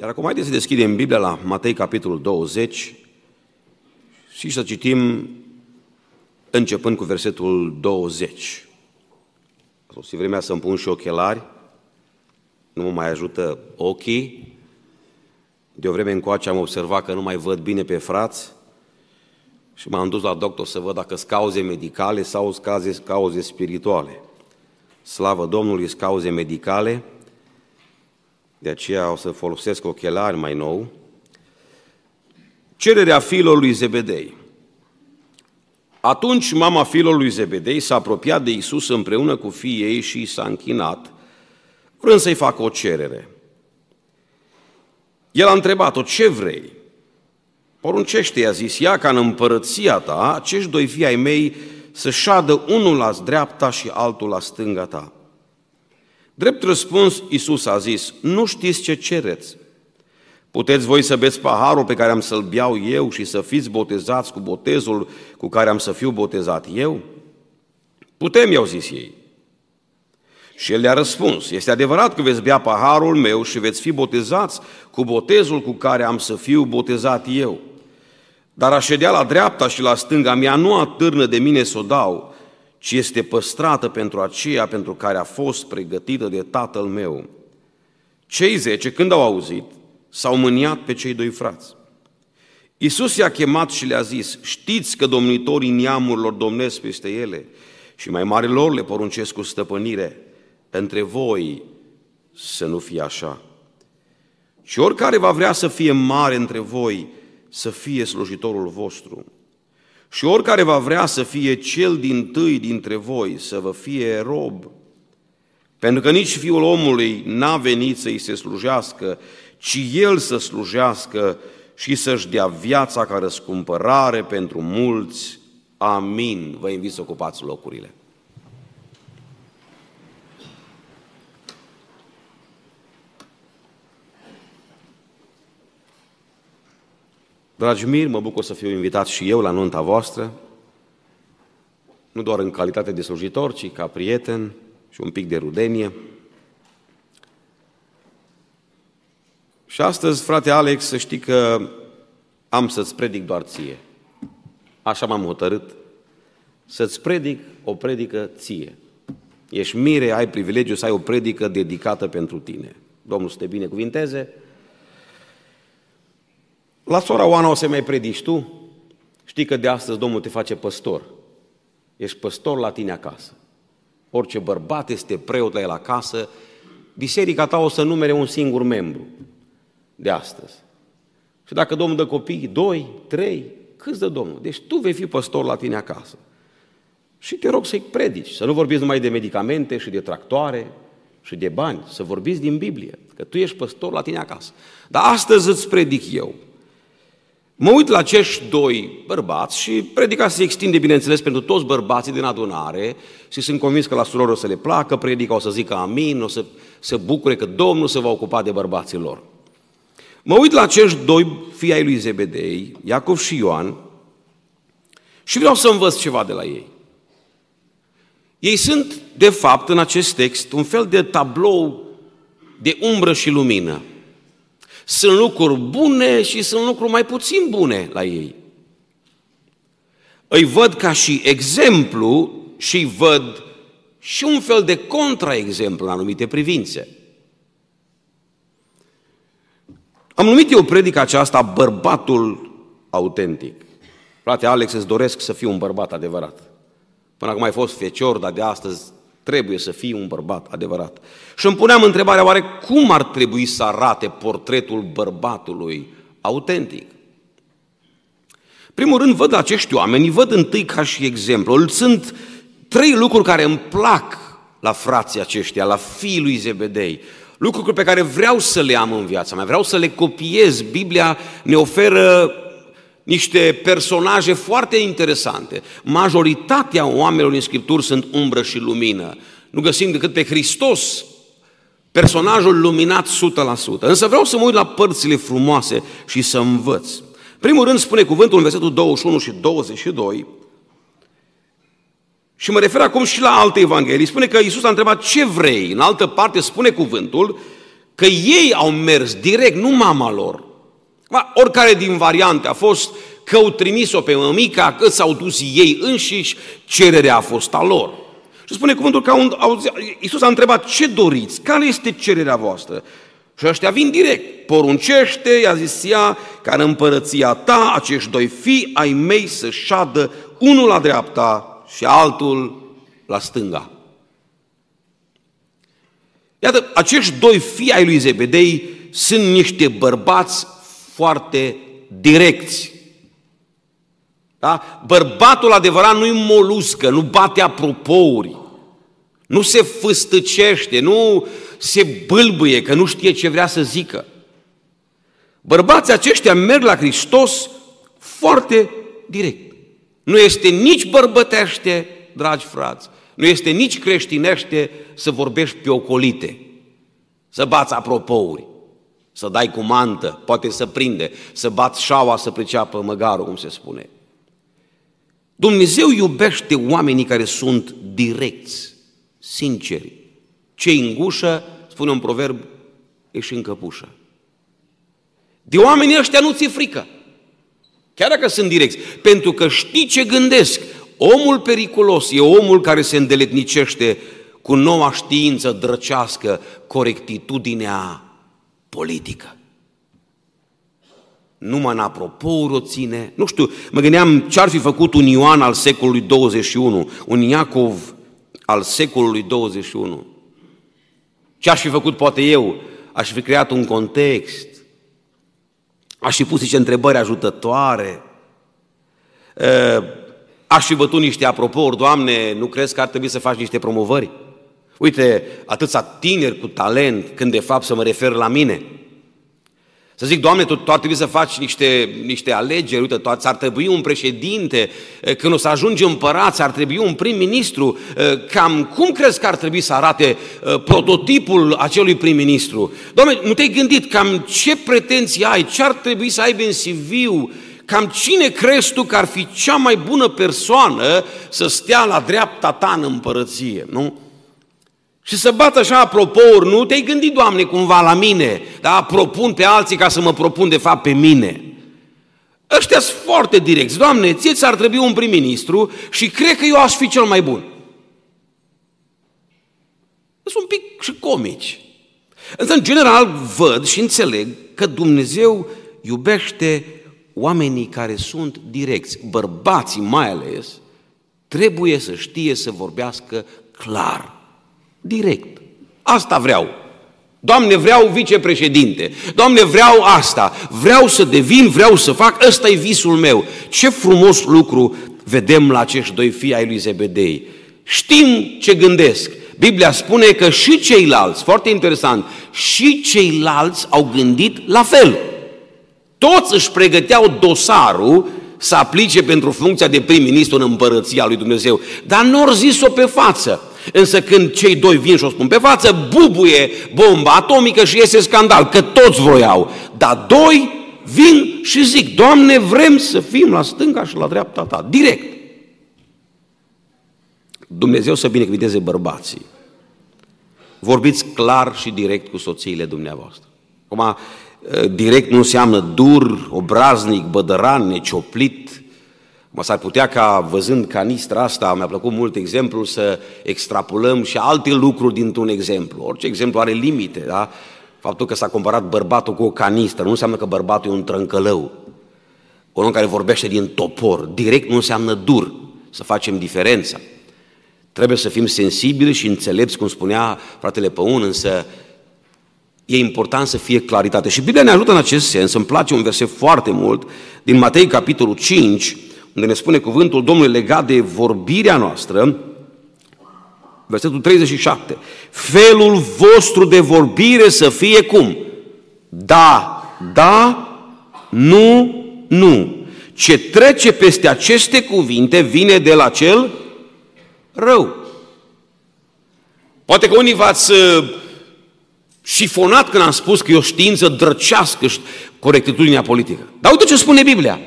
Iar acum haideți să deschidem Biblia la Matei, capitolul 20 și să citim începând cu versetul 20. A sosit vremea să-mi pun și ochelari, nu mă mai ajută ochii. De o vreme încoace am observat că nu mai văd bine pe frați și m-am dus la doctor să văd dacă sunt cauze medicale sau cauze, cauze spirituale. Slavă Domnului, sunt cauze medicale, de aceea o să folosesc ochelari mai nou. Cererea fiilor lui Zebedei. Atunci mama fiilor lui Zebedei s-a apropiat de Isus împreună cu fiii ei și s-a închinat, vrând să-i facă o cerere. El a întrebat-o, ce vrei? Poruncește, i-a zis, ia ca în împărăția ta, acești doi fii ai mei să șadă unul la dreapta și altul la stânga ta. Drept răspuns, Iisus a zis, nu știți ce cereți. Puteți voi să beți paharul pe care am să-l beau eu și să fiți botezați cu botezul cu care am să fiu botezat eu? Putem, i-au zis ei. Și el le-a răspuns, este adevărat că veți bea paharul meu și veți fi botezați cu botezul cu care am să fiu botezat eu. Dar aș ședea la dreapta și la stânga mea nu atârnă de mine să o dau, ci este păstrată pentru aceea pentru care a fost pregătită de tatăl meu. Cei zece, când au auzit, s-au mâniat pe cei doi frați. Iisus i-a chemat și le-a zis, știți că domnitorii neamurilor domnesc peste ele și mai mare lor le poruncesc cu stăpânire. Între voi să nu fie așa. Și oricare va vrea să fie mare între voi, să fie slujitorul vostru. Și oricare va vrea să fie cel din tâi dintre voi, să vă fie rob. Pentru că nici Fiul omului n-a venit să-i se slujească, ci El să slujească și să-și dea viața ca răscumpărare pentru mulți. Amin. Vă invit să ocupați locurile. Dragi miri, mă bucur să fiu invitat și eu la nunta voastră, nu doar în calitate de slujitor, ci ca prieten și un pic de rudenie. Și astăzi, frate Alex, să știi că am să-ți predic doar ție. Așa m-am hotărât, să-ți predic o predică ție. Ești mire, ai privilegiu să ai o predică dedicată pentru tine. Domnul să te binecuvinteze la sora Oana o să mai predici tu? Știi că de astăzi Domnul te face păstor. Ești păstor la tine acasă. Orice bărbat este preot la el acasă, biserica ta o să numere un singur membru de astăzi. Și dacă Domnul dă copii, doi, trei, câți dă Domnul? Deci tu vei fi păstor la tine acasă. Și te rog să-i predici, să nu vorbiți numai de medicamente și de tractoare și de bani, să vorbiți din Biblie, că tu ești păstor la tine acasă. Dar astăzi îți predic eu. Mă uit la acești doi bărbați și predica se extinde, bineînțeles, pentru toți bărbații din adunare și sunt convins că la surori o să le placă, predica o să zică amin, o să se bucure că Domnul se va ocupa de bărbații lor. Mă uit la acești doi fii ai lui Zebedei, Iacov și Ioan, și vreau să învăț ceva de la ei. Ei sunt, de fapt, în acest text, un fel de tablou de umbră și lumină. Sunt lucruri bune și sunt lucruri mai puțin bune la ei. Îi văd ca și exemplu și văd și un fel de contraexemplu în anumite privințe. Am numit eu predica aceasta bărbatul autentic. Frate Alex, îți doresc să fii un bărbat adevărat. Până acum ai fost fecior, dar de astăzi trebuie să fii un bărbat adevărat. Și îmi puneam întrebarea, oare cum ar trebui să arate portretul bărbatului autentic? Primul rând, văd acești oameni, văd întâi ca și exemplu. Sunt trei lucruri care îmi plac la frații aceștia, la fiii lui Zebedei. Lucruri pe care vreau să le am în viața mea, vreau să le copiez. Biblia ne oferă niște personaje foarte interesante. Majoritatea oamenilor în Scripturi sunt umbră și lumină. Nu găsim decât pe Hristos, personajul luminat 100%. Însă vreau să mă uit la părțile frumoase și să învăț. Primul rând spune cuvântul în versetul 21 și 22, și mă refer acum și la alte evanghelii, spune că Iisus a întrebat ce vrei. În altă parte spune cuvântul Că ei au mers direct, nu mama lor. Oricare din variante a fost că au trimis-o pe mămica, că s-au dus ei înșiși, cererea a fost a lor. Și spune cuvântul că au, Iisus a întrebat, ce doriți? Care este cererea voastră? Și ăștia vin direct. Poruncește, i-a zis ea, ca în împărăția ta acești doi fii ai mei să șadă unul la dreapta și altul la stânga. Iată, acești doi fii ai lui Zebedei sunt niște bărbați foarte direcți. Da? Bărbatul adevărat nu-i moluscă, nu bate apropouri, nu se fâstăcește, nu se bâlbâie, că nu știe ce vrea să zică. Bărbații aceștia merg la Hristos foarte direct. Nu este nici bărbătește, dragi frați, nu este nici creștinește să vorbești pe ocolite, să bați apropouri, să dai cu mantă, poate să prinde, să bați șaua, să priceapă măgarul, cum se spune. Dumnezeu iubește oamenii care sunt direcți, sinceri. Cei în gușă, spune un proverb, e și în căpușă. De oamenii ăștia nu ți-e frică. Chiar dacă sunt direcți. Pentru că știi ce gândesc. Omul periculos e omul care se îndeletnicește cu noua știință drăcească, corectitudinea politică. Numai în apropouri o ține. Nu știu, mă gândeam ce ar fi făcut un Ioan al secolului 21, un Iacov al secolului 21. Ce aș fi făcut poate eu? Aș fi creat un context, aș fi pus niște întrebări ajutătoare, aș fi bătut niște apropouri, Doamne, nu crezi că ar trebui să faci niște promovări? Uite, atâția tineri cu talent, când de fapt să mă refer la mine – să zic, Doamne, tu, tu ar trebui să faci niște, niște alegeri, uite, tu, ar trebui un președinte, când o să ajungi împărați, ar trebui un prim-ministru. Cam cum crezi că ar trebui să arate prototipul acelui prim-ministru? Doamne, nu te-ai gândit cam ce pretenții ai, ce ar trebui să aibă în cv Cam cine crezi tu că ar fi cea mai bună persoană să stea la dreapta ta în împărăție, nu? Și să bată așa apropouri, nu te-ai gândit, Doamne, cumva la mine, da? Propun pe alții ca să mă propun de fapt pe mine. Ăștia sunt foarte direcți. Doamne, ție ți-ar trebui un prim-ministru și cred că eu aș fi cel mai bun. Sunt un pic și comici. Însă, în general, văd și înțeleg că Dumnezeu iubește oamenii care sunt direcți. Bărbații mai ales trebuie să știe să vorbească clar direct. Asta vreau. Doamne, vreau vicepreședinte. Doamne, vreau asta. Vreau să devin, vreau să fac. Ăsta e visul meu. Ce frumos lucru vedem la acești doi fii ai lui Zebedei. Știm ce gândesc. Biblia spune că și ceilalți, foarte interesant, și ceilalți au gândit la fel. Toți își pregăteau dosarul să aplice pentru funcția de prim-ministru în împărăția lui Dumnezeu, dar nu au zis-o pe față. Însă când cei doi vin și o spun pe față, bubuie bomba atomică și iese scandal, că toți vroiau. Dar doi vin și zic, Doamne, vrem să fim la stânga și la dreapta ta, direct. Dumnezeu să binecuvinteze bărbații. Vorbiți clar și direct cu soțiile dumneavoastră. Acum, direct nu înseamnă dur, obraznic, bădăran, necioplit, Mă s-ar putea ca, văzând canistra asta, mi-a plăcut mult exemplul, să extrapolăm și alte lucruri dintr-un exemplu. Orice exemplu are limite, da? Faptul că s-a comparat bărbatul cu o canistră nu înseamnă că bărbatul e un trâncălău. Un om care vorbește din topor, direct nu înseamnă dur, să facem diferența. Trebuie să fim sensibili și înțelepți, cum spunea fratele Păun, însă e important să fie claritate. Și Biblia ne ajută în acest sens, îmi place un verset foarte mult, din Matei, capitolul 5, unde ne spune cuvântul Domnului legat de vorbirea noastră, versetul 37, felul vostru de vorbire să fie cum? Da, da, nu, nu. Ce trece peste aceste cuvinte vine de la cel rău. Poate că unii v-ați uh, șifonat când am spus că e o știință drăcească corectitudinea politică. Dar uite ce spune Biblia.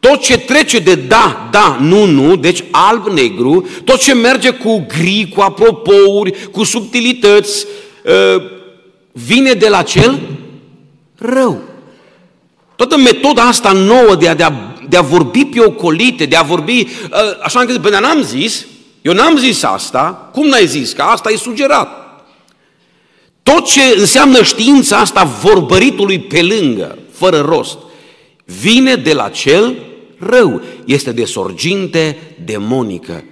Tot ce trece de da, da, nu, nu, deci alb-negru, tot ce merge cu gri, cu apropouri, cu subtilități, ă, vine de la cel rău. Toată metoda asta nouă de a, de a, de a vorbi pe ocolite, de a vorbi, ă, așa încât, până n-am zis, eu n-am zis asta, cum n-ai zis? Că asta e sugerat. Tot ce înseamnă știința asta vorbăritului pe lângă, fără rost, vine de la cel rău, este de sorginte demonică.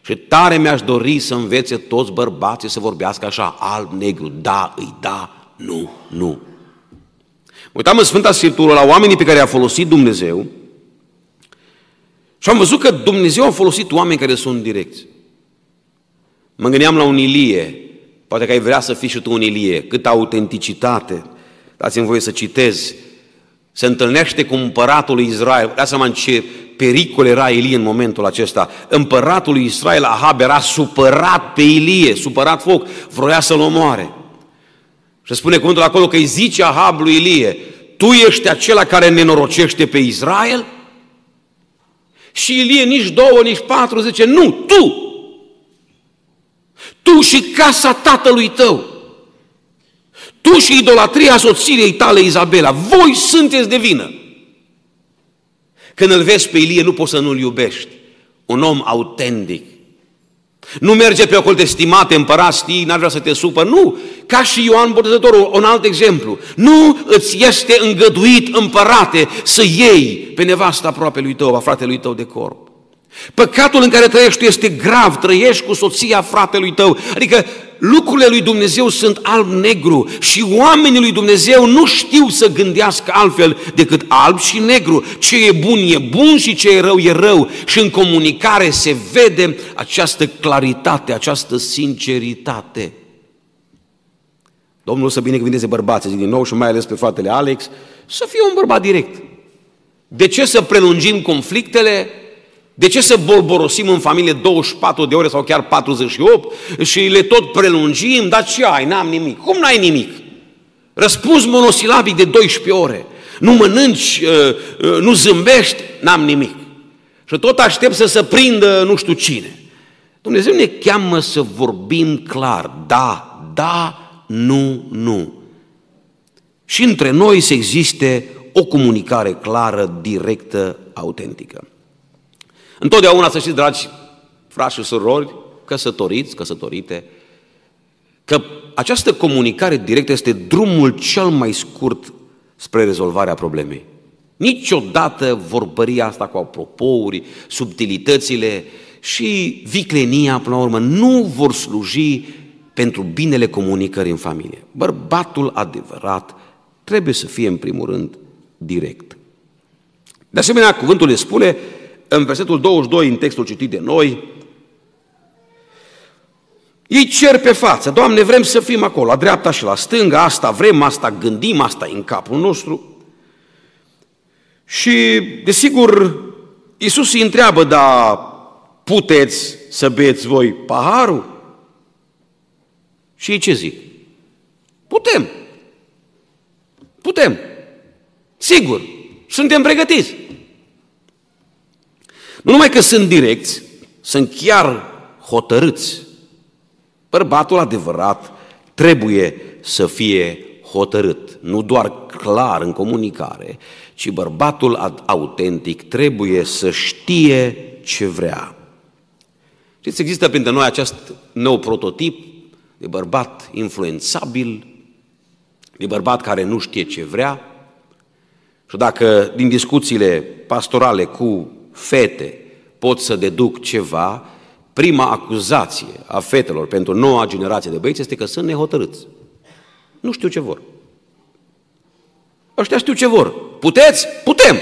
Și tare mi-aș dori să învețe toți bărbații să vorbească așa, alb-negru, da, îi da, nu, nu. Uitam în Sfânta Scriptură la oamenii pe care i-a folosit Dumnezeu și am văzut că Dumnezeu a folosit oameni care sunt direcți. Mă gândeam la un Ilie, poate că ai vrea să fii și tu un Ilie, câtă autenticitate. Dați-mi voie să citez. Se întâlnește cu împăratul lui Israel. Dați seama în ce pericol era Ilie în momentul acesta. Împăratul lui Israel, Ahab, era supărat pe Ilie, supărat foc, vroia să-l omoare. Și spune cuvântul acolo că îi zice Ahab lui Ilie, tu ești acela care nenorocește pe Israel? Și Ilie nici două, nici patru zice, nu, tu! Tu și casa tatălui tău! Tu și idolatria soției tale, Izabela, voi sunteți de vină! Când îl vezi pe Ilie, nu poți să nu-l iubești. Un om autentic. Nu merge pe ocol de stimate împărat, știi, n-ar vrea să te supă. Nu, ca și Ioan Botezătorul, un alt exemplu. Nu îți este îngăduit, împărate, să iei pe nevasta aproape lui tău, a fratelui tău de corp. Păcatul în care trăiești este grav, trăiești cu soția fratelui tău. Adică lucrurile lui Dumnezeu sunt alb-negru și oamenii lui Dumnezeu nu știu să gândească altfel decât alb și negru. Ce e bun e bun și ce e rău e rău. Și în comunicare se vede această claritate, această sinceritate. Domnul să binecuvinteze bărbații, zic din nou și mai ales pe fratele Alex, să fie un bărbat direct. De ce să prelungim conflictele? De ce să bolborosim în familie 24 de ore sau chiar 48 și le tot prelungim? Dar ce ai? N-am nimic. Cum n-ai nimic? Răspuns monosilabic de 12 ore. Nu mănânci, uh, uh, nu zâmbești, n-am nimic. Și tot aștept să se prindă nu știu cine. Dumnezeu ne cheamă să vorbim clar. Da, da, nu, nu. Și între noi să existe o comunicare clară, directă, autentică. Întotdeauna să știți, dragi frați și surori, căsătoriți, căsătorite, că această comunicare directă este drumul cel mai scurt spre rezolvarea problemei. Niciodată vorbăria asta cu apropouri, subtilitățile și viclenia, până la urmă, nu vor sluji pentru binele comunicării în familie. Bărbatul adevărat trebuie să fie, în primul rând, direct. De asemenea, cuvântul le spune în versetul 22, în textul citit de noi, ei cer pe față, Doamne, vrem să fim acolo, la dreapta și la stânga, asta vrem, asta gândim, asta e în capul nostru. Și, desigur, Iisus îi întreabă, da, puteți să beți voi paharul? Și ei ce zic? Putem. Putem. Sigur. Suntem pregătiți. Nu numai că sunt direcți, sunt chiar hotărâți. Bărbatul adevărat trebuie să fie hotărât, nu doar clar în comunicare, ci bărbatul autentic trebuie să știe ce vrea. Știți, există printre noi acest nou prototip de bărbat influențabil, de bărbat care nu știe ce vrea. Și dacă din discuțiile pastorale cu fete pot să deduc ceva, prima acuzație a fetelor pentru noua generație de băieți este că sunt nehotărâți. Nu știu ce vor. Ăștia știu ce vor. Puteți? Putem!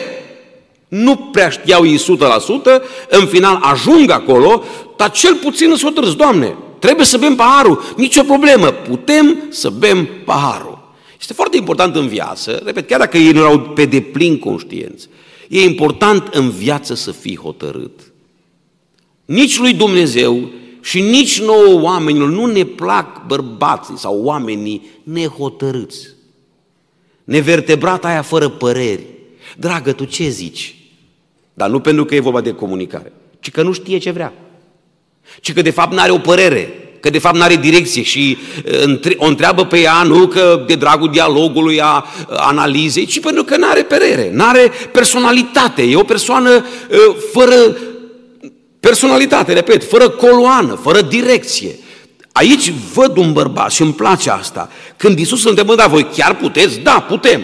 Nu prea știau ei 100%, în final ajung acolo, dar cel puțin îți hotărâți, Doamne, trebuie să bem paharul, nicio problemă, putem să bem paharul. Este foarte important în viață, repet, chiar dacă ei nu erau pe deplin conștienți, E important în viață să fii hotărât. Nici lui Dumnezeu și nici nouă oamenilor nu ne plac bărbații sau oamenii nehotărâți. Nevertebrata aia fără păreri. Dragă, tu ce zici? Dar nu pentru că e vorba de comunicare, ci că nu știe ce vrea. Ci că de fapt nu are o părere. Că de fapt nu are direcție și uh, o întreabă pe ea nu că de dragul dialogului, a uh, analizei, ci pentru că nu are perere, nu are personalitate, e o persoană uh, fără personalitate, repet, fără coloană, fără direcție. Aici văd un bărbat și îmi place asta. Când Iisus îl întrebă, da, voi chiar puteți? Da, putem.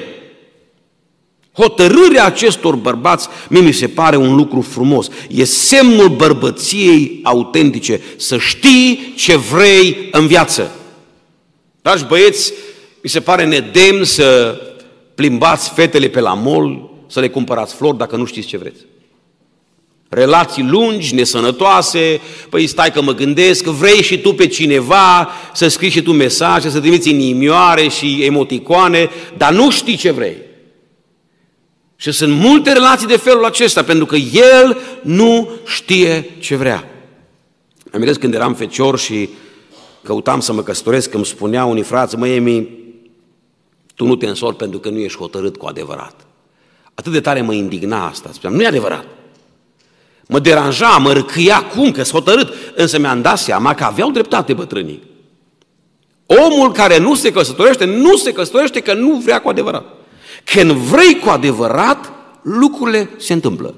Hotărârea acestor bărbați, mie mi se pare un lucru frumos. E semnul bărbăției autentice, să știi ce vrei în viață. Dragi băieți, mi se pare nedemn să plimbați fetele pe la mol, să le cumpărați flori dacă nu știți ce vreți. Relații lungi, nesănătoase, păi stai că mă gândesc, vrei și tu pe cineva să scrii și tu mesaje, să trimiți inimioare și emoticoane, dar nu știi ce vrei. Și sunt multe relații de felul acesta, pentru că el nu știe ce vrea. Am când eram fecior și căutam să mă căsătoresc, îmi spunea unii frați, mă, Emi, tu nu te însori pentru că nu ești hotărât cu adevărat. Atât de tare mă indigna asta. Spuneam, nu e adevărat. Mă deranja, mă răcâia cum, că sunt hotărât. Însă mi-am dat seama că aveau dreptate bătrânii. Omul care nu se căsătorește, nu se căsătorește că nu vrea cu adevărat. Când vrei cu adevărat, lucrurile se întâmplă.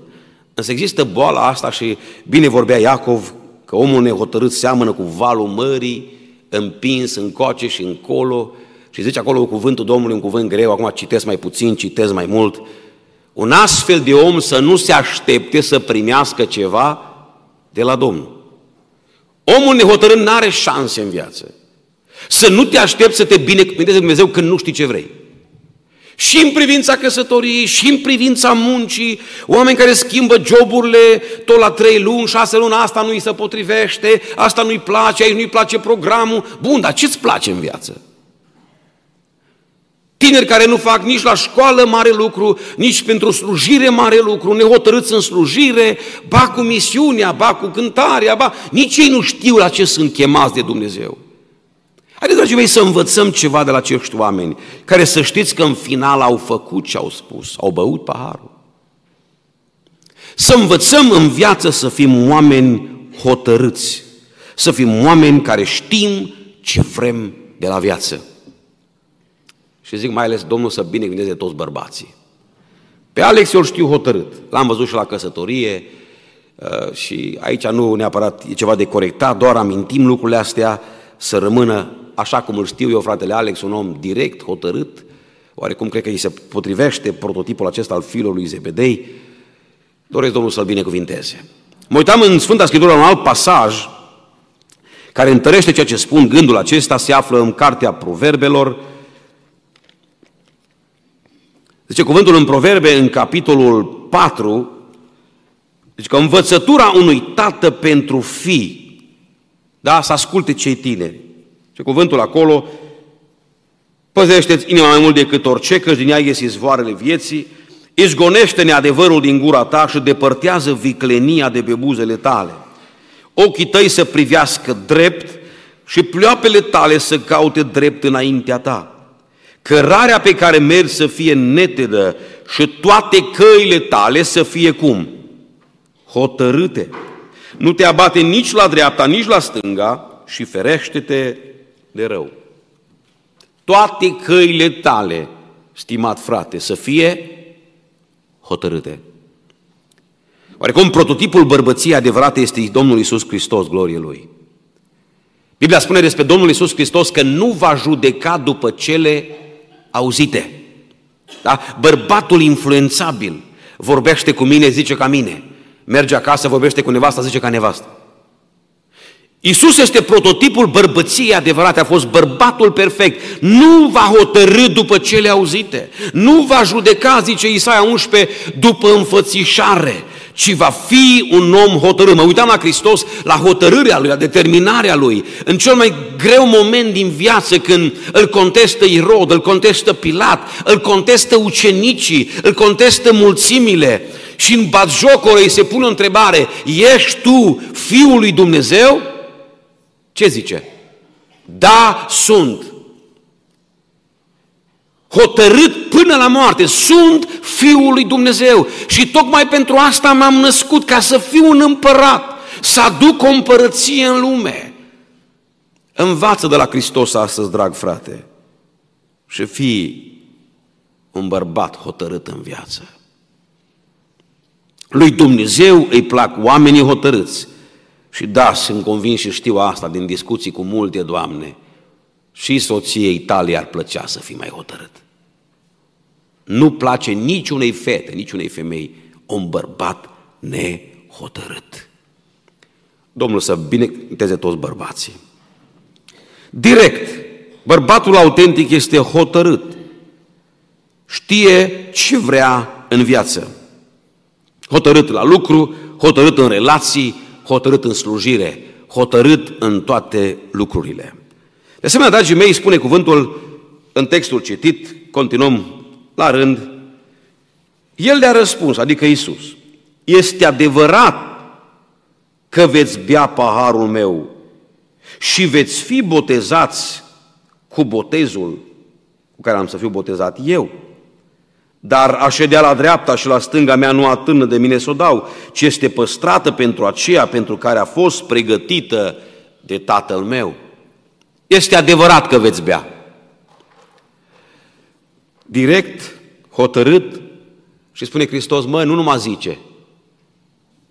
Însă există boala asta și bine vorbea Iacov că omul nehotărât seamănă cu valul mării, împins în coace și încolo și zice acolo cuvântul Domnului, un cuvânt greu, acum citesc mai puțin, citesc mai mult. Un astfel de om să nu se aștepte să primească ceva de la Domnul. Omul nehotărât nu are șanse în viață. Să nu te aștepți să te binecuvânteze Dumnezeu când nu știi ce vrei și în privința căsătoriei, și în privința muncii, oameni care schimbă joburile tot la trei luni, șase luni, asta nu-i se potrivește, asta nu-i place, aici nu-i place programul. Bun, dar ce-ți place în viață? Tineri care nu fac nici la școală mare lucru, nici pentru slujire mare lucru, nehotărâți în slujire, ba cu misiunea, ba cu cântarea, ba... Nici ei nu știu la ce sunt chemați de Dumnezeu. Haideți, dragii mei, să învățăm ceva de la acești oameni, care să știți că în final au făcut ce au spus, au băut paharul. Să învățăm în viață să fim oameni hotărâți, să fim oameni care știm ce vrem de la viață. Și zic mai ales Domnul să binecuvânteze toți bărbații. Pe Alex eu știu hotărât. L-am văzut și la căsătorie uh, și aici nu neapărat e ceva de corectat, doar amintim lucrurile astea să rămână așa cum îl știu eu, fratele Alex, un om direct, hotărât, oarecum cred că îi se potrivește prototipul acesta al fiului Zebedei, doresc Domnul să-l binecuvinteze. Mă uitam în Sfânta Scriptură un alt pasaj care întărește ceea ce spun gândul acesta, se află în Cartea Proverbelor. Zice cuvântul în Proverbe, în capitolul 4, zice că învățătura unui tată pentru fi, da, să asculte cei tineri, și cuvântul acolo, păzește-ți inima mai mult decât orice, că din ea ies izvoarele vieții, izgonește neadevărul din gura ta și depărtează viclenia de pe buzele tale. Ochii tăi să privească drept și pleoapele tale să caute drept înaintea ta. Cărarea pe care mergi să fie netedă și toate căile tale să fie cum? Hotărâte. Nu te abate nici la dreapta, nici la stânga și ferește-te de rău. Toate căile tale, stimat frate, să fie hotărâte. Oarecum prototipul bărbăției adevărate este Domnul Isus Hristos, glorie Lui. Biblia spune despre Domnul Isus Hristos că nu va judeca după cele auzite. Da? Bărbatul influențabil vorbește cu mine, zice ca mine. Merge acasă, vorbește cu nevasta, zice ca nevastă. Isus este prototipul bărbăției adevărate, a fost bărbatul perfect. Nu va hotărâ după cele auzite, nu va judeca, zice Isaia 11, după înfățișare, ci va fi un om hotărât. Mă uitam la Hristos, la hotărârea Lui, la determinarea Lui, în cel mai greu moment din viață când îl contestă Irod, îl contestă Pilat, îl contestă ucenicii, îl contestă mulțimile și în batjocoră îi se pune o întrebare, ești tu Fiul lui Dumnezeu? Ce zice? Da, sunt. Hotărât până la moarte, sunt Fiul lui Dumnezeu și tocmai pentru asta m-am născut, ca să fiu un împărat, să aduc o împărăție în lume. Învață de la Hristos astăzi, drag frate, și fii un bărbat hotărât în viață. Lui Dumnezeu îi plac oamenii hotărâți. Și da, sunt convins și știu asta din discuții cu multe doamne. Și soției tale ar plăcea să fii mai hotărât. Nu place niciunei fete, niciunei femei, un bărbat nehotărât. Domnul să binecuvânteze toți bărbații. Direct, bărbatul autentic este hotărât. Știe ce vrea în viață. Hotărât la lucru, hotărât în relații, hotărât în slujire, hotărât în toate lucrurile. De asemenea, dragii mei, spune cuvântul în textul citit, continuăm la rând, el le-a răspuns, adică Isus, este adevărat că veți bea paharul meu și veți fi botezați cu botezul cu care am să fiu botezat eu. Dar a ședea la dreapta și la stânga mea nu atârnă de mine să o dau, ci este păstrată pentru aceea pentru care a fost pregătită de Tatăl meu. Este adevărat că veți bea. Direct, hotărât, și spune Hristos, mă, nu numai zice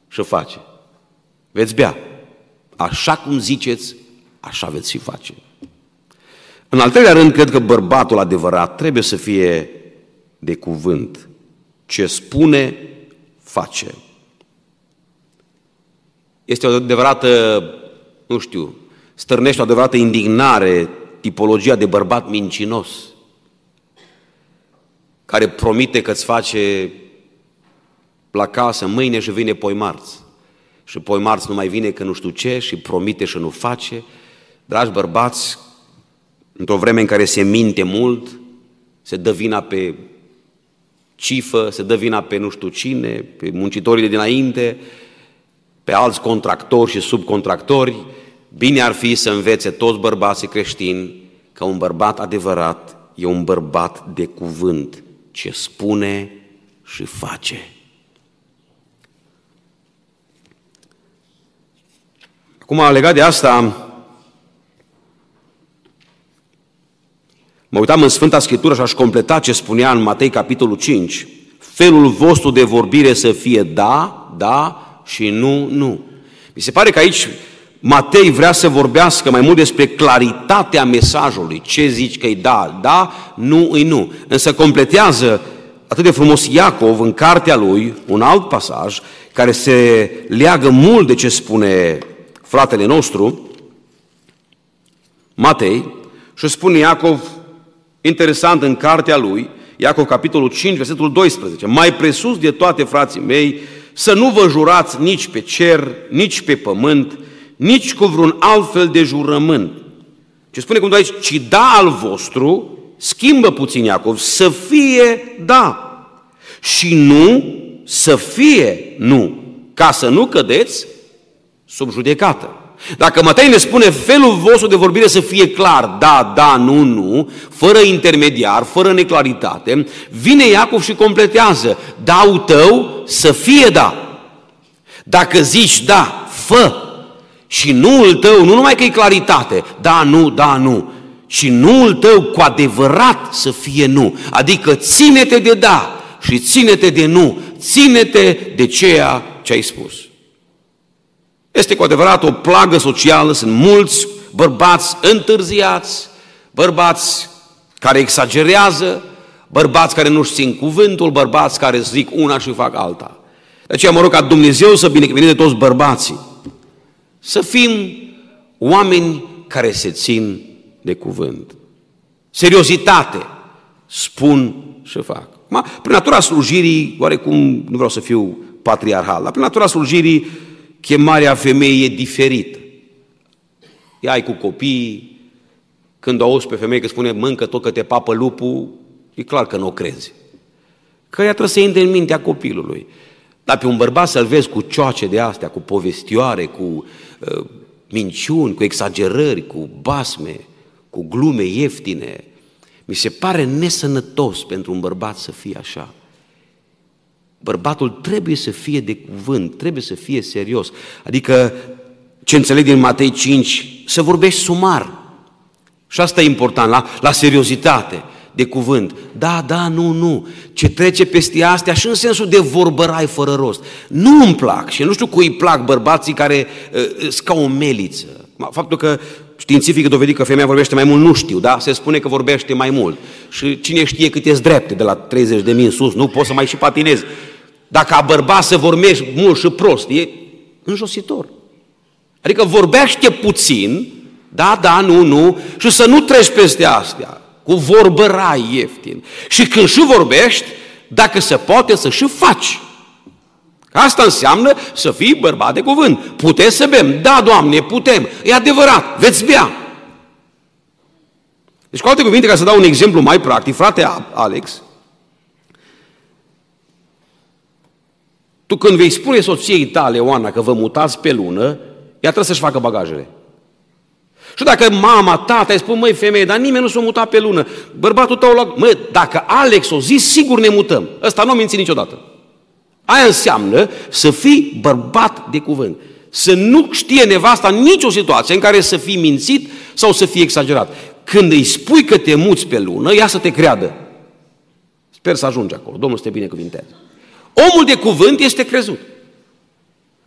și face. Veți bea. Așa cum ziceți, așa veți și face. În al treilea rând, cred că bărbatul adevărat trebuie să fie de cuvânt. Ce spune, face. Este o adevărată, nu știu, stârnește o adevărată indignare, tipologia de bărbat mincinos, care promite că îți face la casă mâine și vine poi marți. Și poi marți nu mai vine că nu știu ce și promite și nu face. Dragi bărbați, într-o vreme în care se minte mult, se dă vina pe cifă, se dă vina pe nu știu cine, pe muncitorii de dinainte, pe alți contractori și subcontractori, bine ar fi să învețe toți bărbații creștini că un bărbat adevărat e un bărbat de cuvânt, ce spune și face. Acum, legat de asta, Mă uitam în Sfânta Scriptură și aș completa ce spunea în Matei, capitolul 5. Felul vostru de vorbire să fie da, da și nu, nu. Mi se pare că aici Matei vrea să vorbească mai mult despre claritatea mesajului. Ce zici că e da, da, nu, e nu. Însă completează atât de frumos Iacov în cartea lui un alt pasaj care se leagă mult de ce spune fratele nostru, Matei, și spune Iacov Interesant, în cartea lui, Iacov, capitolul 5, versetul 12, mai presus de toate frații mei, să nu vă jurați nici pe cer, nici pe pământ, nici cu vreun alt fel de jurământ. Ce spune cum aici, ci da al vostru, schimbă puțin Iacov, să fie da și nu să fie nu, ca să nu cădeți sub judecată. Dacă Matei ne spune felul vostru de vorbire să fie clar, da, da, nu, nu, fără intermediar, fără neclaritate, vine Iacov și completează, da tău să fie da. Dacă zici da, fă, și nuul tău, nu numai că e claritate, da, nu, da, nu, și nuul tău cu adevărat să fie nu. Adică ține-te de da și ține-te de nu, ține-te de ceea ce ai spus. Este cu adevărat o plagă socială, sunt mulți bărbați întârziați, bărbați care exagerează, bărbați care nu-și țin cuvântul, bărbați care zic una și fac alta. De aceea mă rog ca Dumnezeu să binecuvânteze toți bărbații. Să fim oameni care se țin de cuvânt. Seriozitate, spun și fac. Prin natura slujirii, oarecum, nu vreau să fiu patriarhal, dar prin natura slujirii chemarea femeii e diferită. Ea ai cu copii, când auzi pe femeie că spune mâncă tot că te papă lupul, e clar că nu o crezi. Că ea trebuie să intre în mintea copilului. Dar pe un bărbat să-l vezi cu cioace de astea, cu povestioare, cu uh, minciuni, cu exagerări, cu basme, cu glume ieftine, mi se pare nesănătos pentru un bărbat să fie așa. Bărbatul trebuie să fie de cuvânt, trebuie să fie serios. Adică, ce înțeleg din Matei 5, să vorbești sumar. Și asta e important, la, la seriozitate de cuvânt. Da, da, nu, nu. Ce trece peste astea și în sensul de vorbărai fără rost. Nu îmi plac și nu știu cui îi plac bărbații care uh, sunt ca o meliță. Faptul că științific dovedit că femeia vorbește mai mult, nu știu, da? Se spune că vorbește mai mult. Și cine știe cât e drepte de la 30 de mii în sus, nu poți să mai și patinezi. Dacă a bărbat să vorbești mult și prost, e înjositor. Adică vorbește puțin, da, da, nu, nu, și să nu treci peste astea, cu vorbărai ieftin. Și când și vorbești, dacă se poate să și faci. Asta înseamnă să fii bărbat de cuvânt. Puteți să bem? Da, Doamne, putem. E adevărat, veți bea. Deci, cu alte cuvinte, ca să dau un exemplu mai practic, frate Alex, tu când vei spune soției tale, Oana, că vă mutați pe lună, ea trebuie să-și facă bagajele. Și dacă mama, tata îi spun, măi femeie, dar nimeni nu s-a mutat pe lună, bărbatul tău la... Mă, dacă Alex o zis, sigur ne mutăm. Ăsta nu o minți niciodată. Aia înseamnă să fii bărbat de cuvânt. Să nu știe nevasta nicio situație în care să fii mințit sau să fii exagerat. Când îi spui că te muți pe lună, ea să te creadă. Sper să ajungi acolo. Domnul să te binecuvintează. Omul de cuvânt este crezut.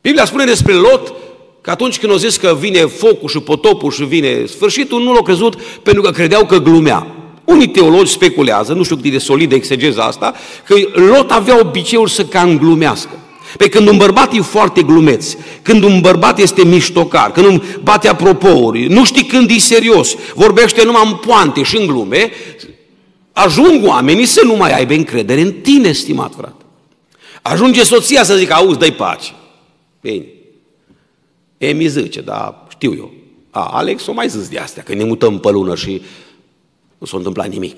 Biblia spune despre Lot că atunci când o zis că vine focul și potopul și vine sfârșitul, nu l-au crezut pentru că credeau că glumea. Unii teologi speculează, nu știu cât de solidă exegeza asta, că Lot avea obiceiul să cam glumească. Pe când un bărbat e foarte glumeț, când un bărbat este miștocar, când un bate apropouri, nu știi când e serios, vorbește numai în poante și în glume, ajung oamenii să nu mai aibă încredere în tine, stimat frate. Ajunge soția să zică, auzi, dai pace. Bine. Emi zice, da, știu eu. A, Alex o mai zis de astea, că ne mutăm pe lună și nu s-a întâmplat nimic.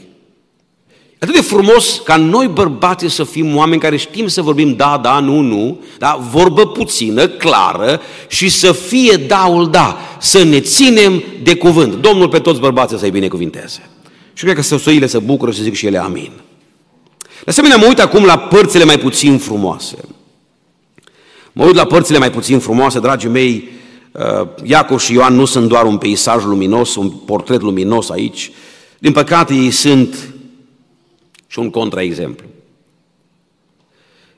Atât de frumos ca noi bărbații să fim oameni care știm să vorbim da, da, nu, nu, da, vorbă puțină, clară și să fie daul da, să ne ținem de cuvânt. Domnul pe toți bărbații să-i binecuvinteze. Și cred că soțiile să bucură și să zic și ele amin. De asemenea, mă uit acum la părțile mai puțin frumoase. Mă uit la părțile mai puțin frumoase, dragii mei, uh, Iacov și Ioan nu sunt doar un peisaj luminos, un portret luminos aici, din păcate, ei sunt și un contraexemplu.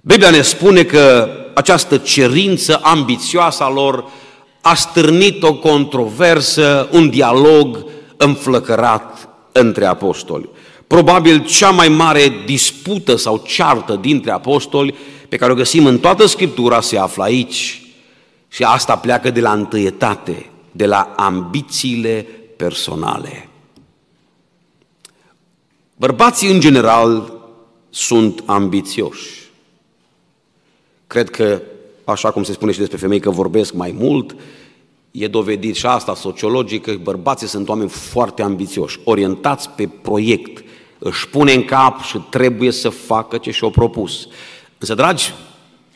Biblia ne spune că această cerință ambițioasă a lor a stârnit o controversă, un dialog înflăcărat între apostoli. Probabil cea mai mare dispută sau ceartă dintre apostoli pe care o găsim în toată Scriptura se află aici. Și asta pleacă de la întâietate, de la ambițiile personale. Bărbații, în general, sunt ambițioși. Cred că, așa cum se spune și despre femei, că vorbesc mai mult, e dovedit și asta sociologic, că bărbații sunt oameni foarte ambițioși, orientați pe proiect, își pune în cap și trebuie să facă ce și-o propus. Însă, dragi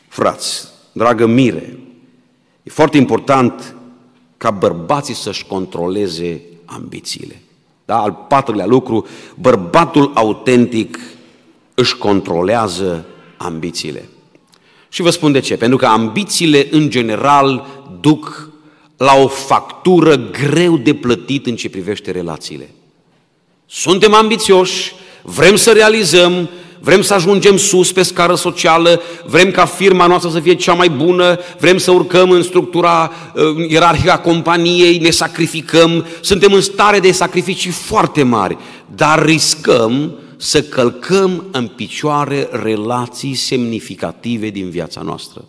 frați, dragă mire, e foarte important ca bărbații să-și controleze ambițiile. Da? Al patrulea lucru, bărbatul autentic își controlează ambițiile. Și vă spun de ce. Pentru că ambițiile, în general, duc la o factură greu de plătit în ce privește relațiile. Suntem ambițioși, vrem să realizăm, vrem să ajungem sus pe scară socială, vrem ca firma noastră să fie cea mai bună, vrem să urcăm în structura uh, ierarhică a companiei, ne sacrificăm, suntem în stare de sacrificii foarte mari, dar riscăm să călcăm în picioare relații semnificative din viața noastră.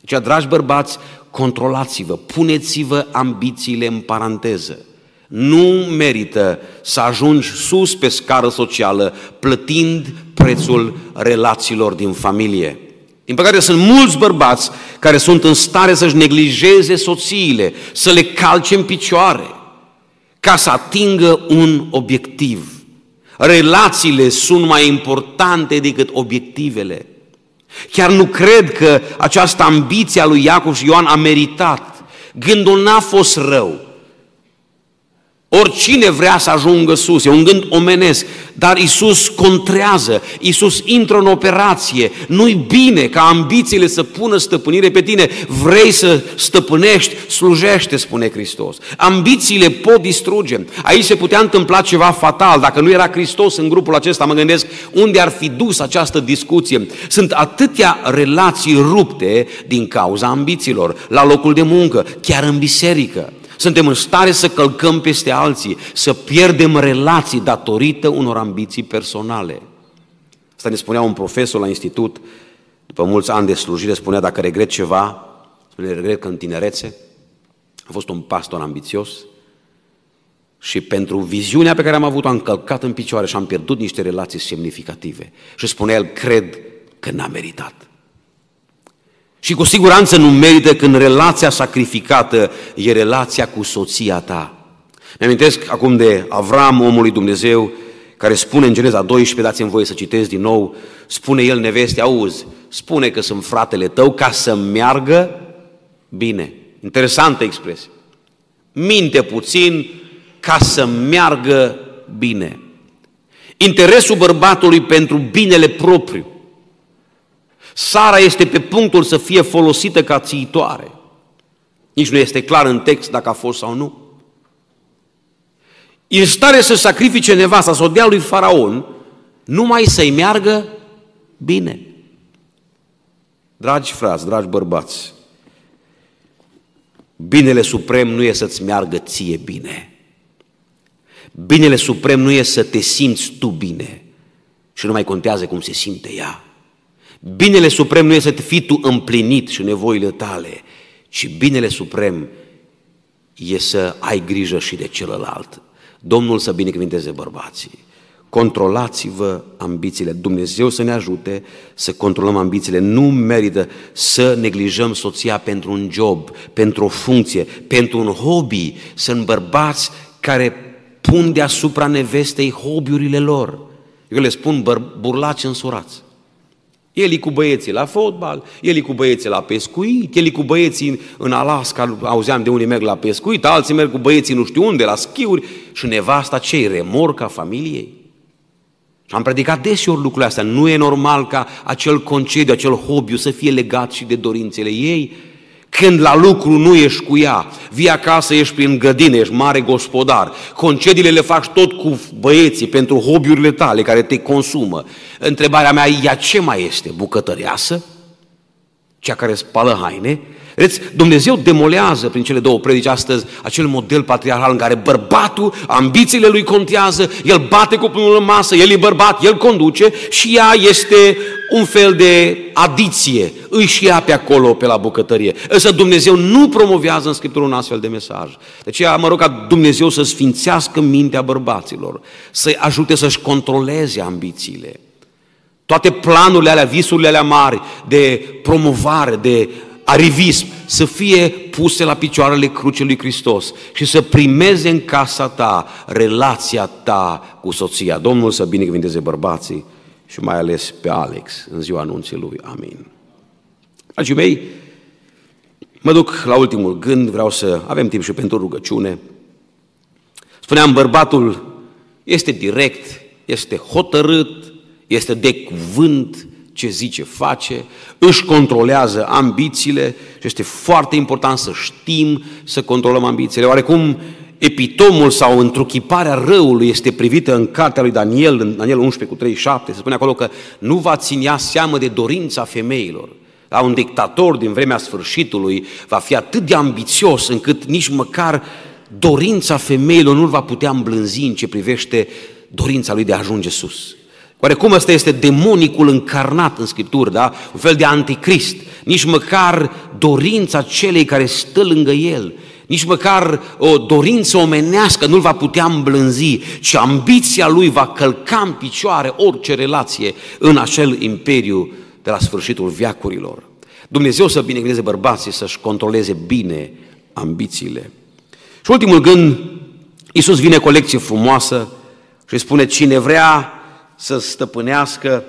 Deci, dragi bărbați, controlați-vă, puneți-vă ambițiile în paranteză. Nu merită să ajungi sus pe scară socială plătind prețul relațiilor din familie. Din păcate sunt mulți bărbați care sunt în stare să-și neglijeze soțiile, să le calce în picioare, ca să atingă un obiectiv. Relațiile sunt mai importante decât obiectivele. Chiar nu cred că această ambiție a lui Iacov și Ioan a meritat. Gândul n-a fost rău. Oricine vrea să ajungă sus, e un gând omenesc, dar Isus contrează, Isus intră în operație. Nu-i bine ca ambițiile să pună stăpânire pe tine. Vrei să stăpânești, slujește, spune Hristos. Ambițiile pot distruge. Aici se putea întâmpla ceva fatal. Dacă nu era Hristos în grupul acesta, mă gândesc unde ar fi dus această discuție. Sunt atâtea relații rupte din cauza ambițiilor, la locul de muncă, chiar în biserică. Suntem în stare să călcăm peste alții, să pierdem relații datorită unor ambiții personale. Asta ne spunea un profesor la institut, după mulți ani de slujire, spunea dacă regret ceva, spune regret că în tinerețe a fost un pastor ambițios și pentru viziunea pe care am avut-o am călcat în picioare și am pierdut niște relații semnificative. Și spunea el, cred că n-a meritat. Și cu siguranță nu merită când relația sacrificată e relația cu soția ta. Mi-amintesc acum de Avram, omul lui Dumnezeu, care spune în Geneza 12, dați-mi voie să citesc din nou, spune el neveste, auzi, spune că sunt fratele tău ca să meargă bine. Interesantă expresie. Minte puțin ca să meargă bine. Interesul bărbatului pentru binele propriu Sara este pe punctul să fie folosită ca țiitoare. Nici nu este clar în text dacă a fost sau nu. E în stare să sacrifice nevasta, să o dea lui Faraon, numai să-i meargă bine. Dragi frați, dragi bărbați, binele suprem nu e să-ți meargă ție bine. Binele suprem nu e să te simți tu bine și nu mai contează cum se simte ea. Binele suprem nu este să fii tu împlinit și nevoile tale, ci binele suprem e să ai grijă și de celălalt. Domnul să binecuvinteze bărbații. Controlați-vă ambițiile. Dumnezeu să ne ajute să controlăm ambițiile. Nu merită să neglijăm soția pentru un job, pentru o funcție, pentru un hobby. Sunt bărbați care pun deasupra nevestei hobby-urile lor. Eu le spun băr- burlaci însurați. El e cu băieții la fotbal, el e cu băieții la pescuit, el e cu băieții în Alaska, auzeam de unii merg la pescuit, alții merg cu băieții nu știu unde, la schiuri și nevasta cei remorca familiei. Și am predicat deseori lucrurile astea. Nu e normal ca acel concediu, acel hobby să fie legat și de dorințele ei, când la lucru nu ești cu ea, vii acasă, ești prin gădine, ești mare gospodar, concediile le faci tot cu băieții pentru hobby-urile tale care te consumă. Întrebarea mea, ea ce mai este? Bucătăreasă? Cea care spală haine? Vedeți, Dumnezeu demolează prin cele două predici astăzi acel model patriarhal în care bărbatul, ambițiile lui contează, el bate cu pumnul în masă, el e bărbat, el conduce și ea este un fel de adiție, îi și ea pe acolo, pe la bucătărie. Însă Dumnezeu nu promovează în Scriptură un astfel de mesaj. De aceea mă rog ca Dumnezeu să sfințească mintea bărbaților, să-i ajute să-și controleze ambițiile. Toate planurile alea, visurile alea mari de promovare, de arivism, să fie puse la picioarele crucii lui Hristos și să primeze în casa ta relația ta cu soția. Domnul să binecuvinteze bărbații și mai ales pe Alex în ziua anunții lui. Amin. Dragii mei, mă duc la ultimul gând, vreau să avem timp și pentru rugăciune. Spuneam, bărbatul este direct, este hotărât, este de cuvânt, ce zice, face, își controlează ambițiile și este foarte important să știm să controlăm ambițiile. Oarecum epitomul sau întruchiparea răului este privită în cartea lui Daniel, în Daniel 11 cu 37, se spune acolo că nu va ținea seamă de dorința femeilor. La un dictator din vremea sfârșitului va fi atât de ambițios încât nici măcar dorința femeilor nu va putea îmblânzi în ce privește dorința lui de a ajunge sus. Oarecum ăsta este demonicul încarnat în Scriptură, da? Un fel de anticrist. Nici măcar dorința celei care stă lângă el, nici măcar o dorință omenească nu-l va putea îmblânzi, ci ambiția lui va călca în picioare orice relație în acel imperiu de la sfârșitul viacurilor. Dumnezeu să binecuvânteze bărbații să-și controleze bine ambițiile. Și ultimul gând, Iisus vine cu o lecție frumoasă și spune, cine vrea să stăpânească.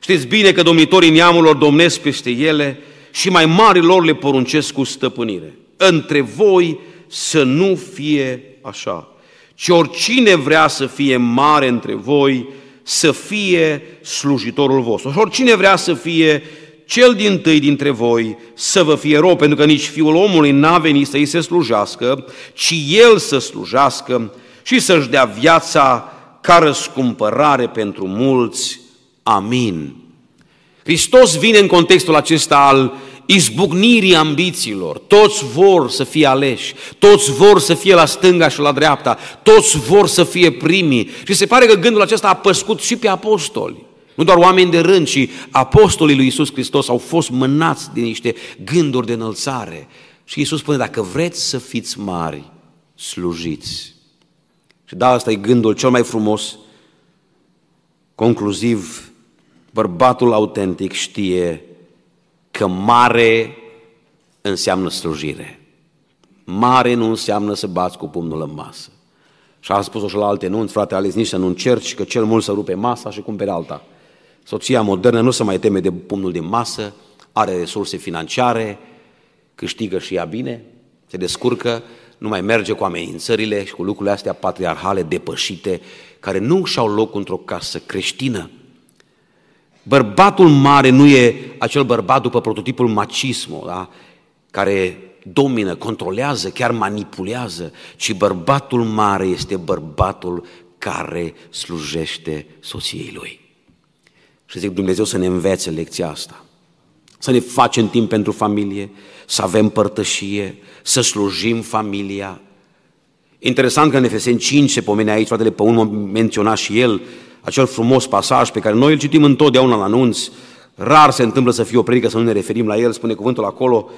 Știți bine că domnitorii neamurilor domnesc peste ele și mai mari lor le poruncesc cu stăpânire. Între voi să nu fie așa, ci oricine vrea să fie mare între voi, să fie slujitorul vostru. Și oricine vrea să fie cel din tâi dintre voi să vă fie rău, pentru că nici Fiul omului n-a venit să-i se slujească, ci El să slujească și să-și dea viața ca răscumpărare pentru mulți. Amin. Hristos vine în contextul acesta al izbucnirii ambițiilor. Toți vor să fie aleși, toți vor să fie la stânga și la dreapta, toți vor să fie primii. Și se pare că gândul acesta a păscut și pe apostoli. Nu doar oameni de rând, ci apostolii lui Isus Hristos au fost mânați de niște gânduri de înălțare. Și Isus spune, dacă vreți să fiți mari, slujiți. Și da, asta e gândul cel mai frumos, concluziv, bărbatul autentic știe că mare înseamnă slujire. Mare nu înseamnă să bați cu pumnul în masă. Și am spus-o și la alte nunți, frate Alex, nici să nu încerci, că cel mult să rupe masa și cumpere alta. Soția modernă nu se mai teme de pumnul din masă, are resurse financiare, câștigă și ea bine, se descurcă, nu mai merge cu amenințările și cu lucrurile astea patriarhale depășite, care nu și-au loc într-o casă creștină. Bărbatul mare nu e acel bărbat după prototipul macismo, da? care domină, controlează, chiar manipulează, ci bărbatul mare este bărbatul care slujește soției lui. Și zic Dumnezeu să ne învețe lecția asta. Să ne facem timp pentru familie, să avem părtășie, să slujim familia. Interesant că în Efeseni 5 se pomene aici, fratele Păun menționa și el acel frumos pasaj pe care noi îl citim întotdeauna la anunț, rar se întâmplă să fie o predică să nu ne referim la el, spune cuvântul acolo,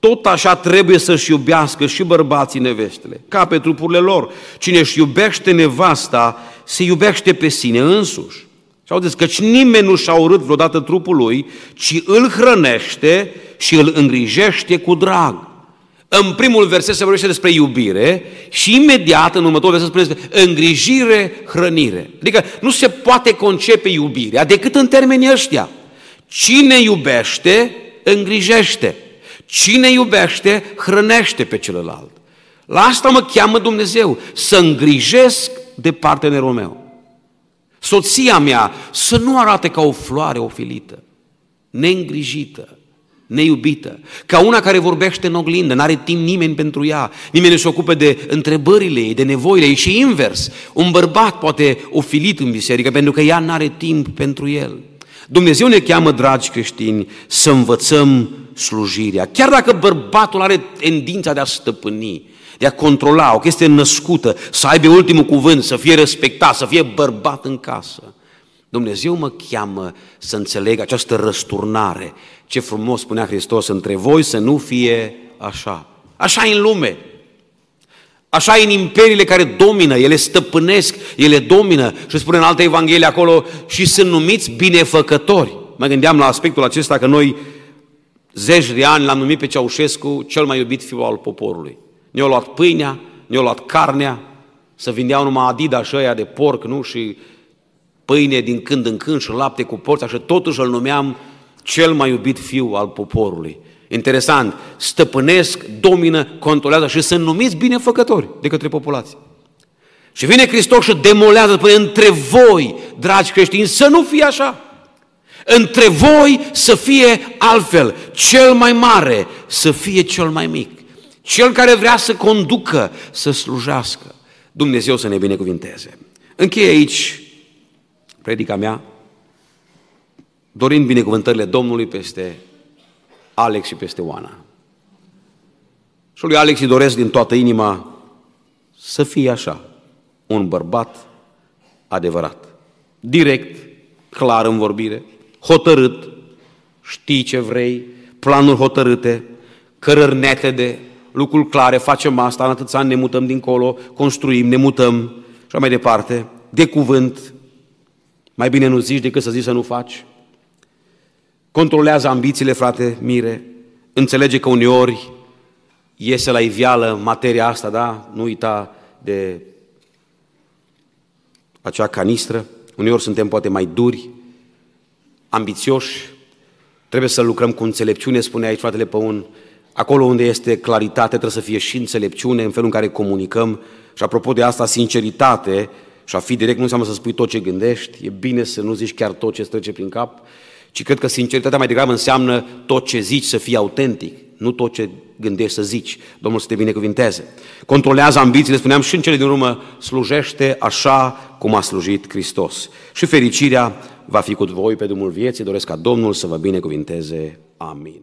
tot așa trebuie să-și iubească și bărbații nevestele, ca pe trupurile lor. Cine își iubește nevasta, se iubește pe sine însuși. Și auziți, căci nimeni nu și-a urât vreodată trupul lui, ci îl hrănește și îl îngrijește cu drag. În primul verset se vorbește despre iubire și imediat în următorul verset spune despre îngrijire, hrănire. Adică nu se poate concepe iubirea decât în termenii ăștia. Cine iubește, îngrijește. Cine iubește, hrănește pe celălalt. La asta mă cheamă Dumnezeu, să îngrijesc de partenerul meu. Soția mea să nu arate ca o floare ofilită, neîngrijită, neiubită, ca una care vorbește în oglindă, n-are timp nimeni pentru ea, nimeni nu se ocupă de întrebările ei, de nevoile ei și invers. Un bărbat poate ofilit în biserică pentru că ea n-are timp pentru el. Dumnezeu ne cheamă, dragi creștini, să învățăm slujirea. Chiar dacă bărbatul are tendința de a stăpâni, de a controla, o chestie născută, să aibă ultimul cuvânt, să fie respectat, să fie bărbat în casă. Dumnezeu mă cheamă să înțeleg această răsturnare. Ce frumos spunea Hristos, între voi să nu fie așa. Așa e în lume. Așa e în imperiile care domină, ele stăpânesc, ele domină. Și spune în altă Evanghelie acolo, și sunt numiți binefăcători. Mă gândeam la aspectul acesta că noi zeci de ani l-am numit pe Ceaușescu cel mai iubit fiu al poporului. Ne-au luat pâinea, ne-au luat carnea, să vindeau numai Adidas și ăia de porc, nu? Și pâine din când în când și lapte cu porți, așa totuși îl numeam cel mai iubit fiu al poporului. Interesant, stăpânesc, domină, controlează și sunt numiți binefăcători de către populație. Și vine Hristos și demolează, spune, între voi, dragi creștini, să nu fie așa. Între voi să fie altfel, cel mai mare să fie cel mai mic. Cel care vrea să conducă, să slujească. Dumnezeu să ne binecuvinteze. Încheie aici predica mea, dorind binecuvântările Domnului peste Alex și peste Oana. Și lui Alex îi doresc din toată inima să fie așa, un bărbat adevărat, direct, clar în vorbire, hotărât, știi ce vrei, planuri hotărâte, cărări nete de lucruri clare, facem asta, în atâția ani ne mutăm dincolo, construim, ne mutăm și mai departe, de cuvânt, mai bine nu zici decât să zici să nu faci. Controlează ambițiile, frate Mire, înțelege că uneori iese la iveală materia asta, da? Nu uita de acea canistră. Uneori suntem poate mai duri, ambițioși, trebuie să lucrăm cu înțelepciune, spune aici fratele Păun, Acolo unde este claritate trebuie să fie și înțelepciune în felul în care comunicăm și apropo de asta, sinceritate și a fi direct nu înseamnă să spui tot ce gândești, e bine să nu zici chiar tot ce îți trece prin cap, ci cred că sinceritatea mai degrabă înseamnă tot ce zici să fie autentic, nu tot ce gândești să zici. Domnul să te binecuvinteze. Controlează ambițiile, spuneam și în cele din urmă, slujește așa cum a slujit Hristos. Și fericirea va fi cu voi pe drumul vieții. Doresc ca Domnul să vă binecuvinteze. Amin.